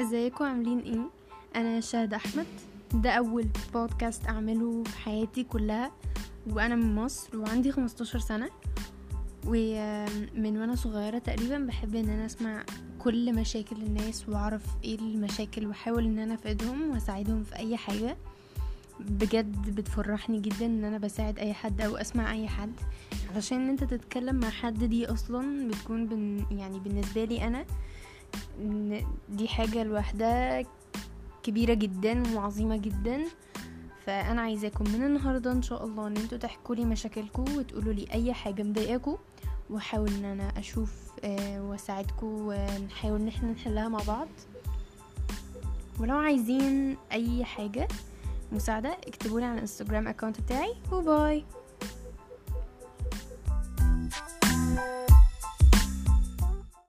ازيكم؟ عاملين إيه؟ أنا شاهد احمد. ده اول بودكاست اعمله في حياتي كلها. وأنا من مصر وعندي 15 سنة. ومن وأنا صغيرة تقريبا بحب إن أنا أسمع كل مشاكل الناس وأعرف إيه المشاكل وأحاول إن أنا أفيدهم وأساعدهم في أي حاجة. بجد بتفرحني جدا إن أنا بساعد أي حد أو أسمع أي حد. علشان إن أنت تتكلم مع حد دي أصلا بتكون بن يعني بالنسبة لي أنا إن دي حاجة لوحدها كبيرة جدا وعظيمة جدا. فأنا عايزاكم من النهاردة إن شاء الله إن أنتوا تحكوا لي مشاكلكم وتقولوا لي أي حاجة مضايقاكم وأحاول إن أنا أشوف آه، واساعدكم ونحاول إن إحنا نحلها مع بعض. ولو عايزين أي حاجة مساعدة اكتبولي على الإنستجرام اكونت بتاعي. وباي.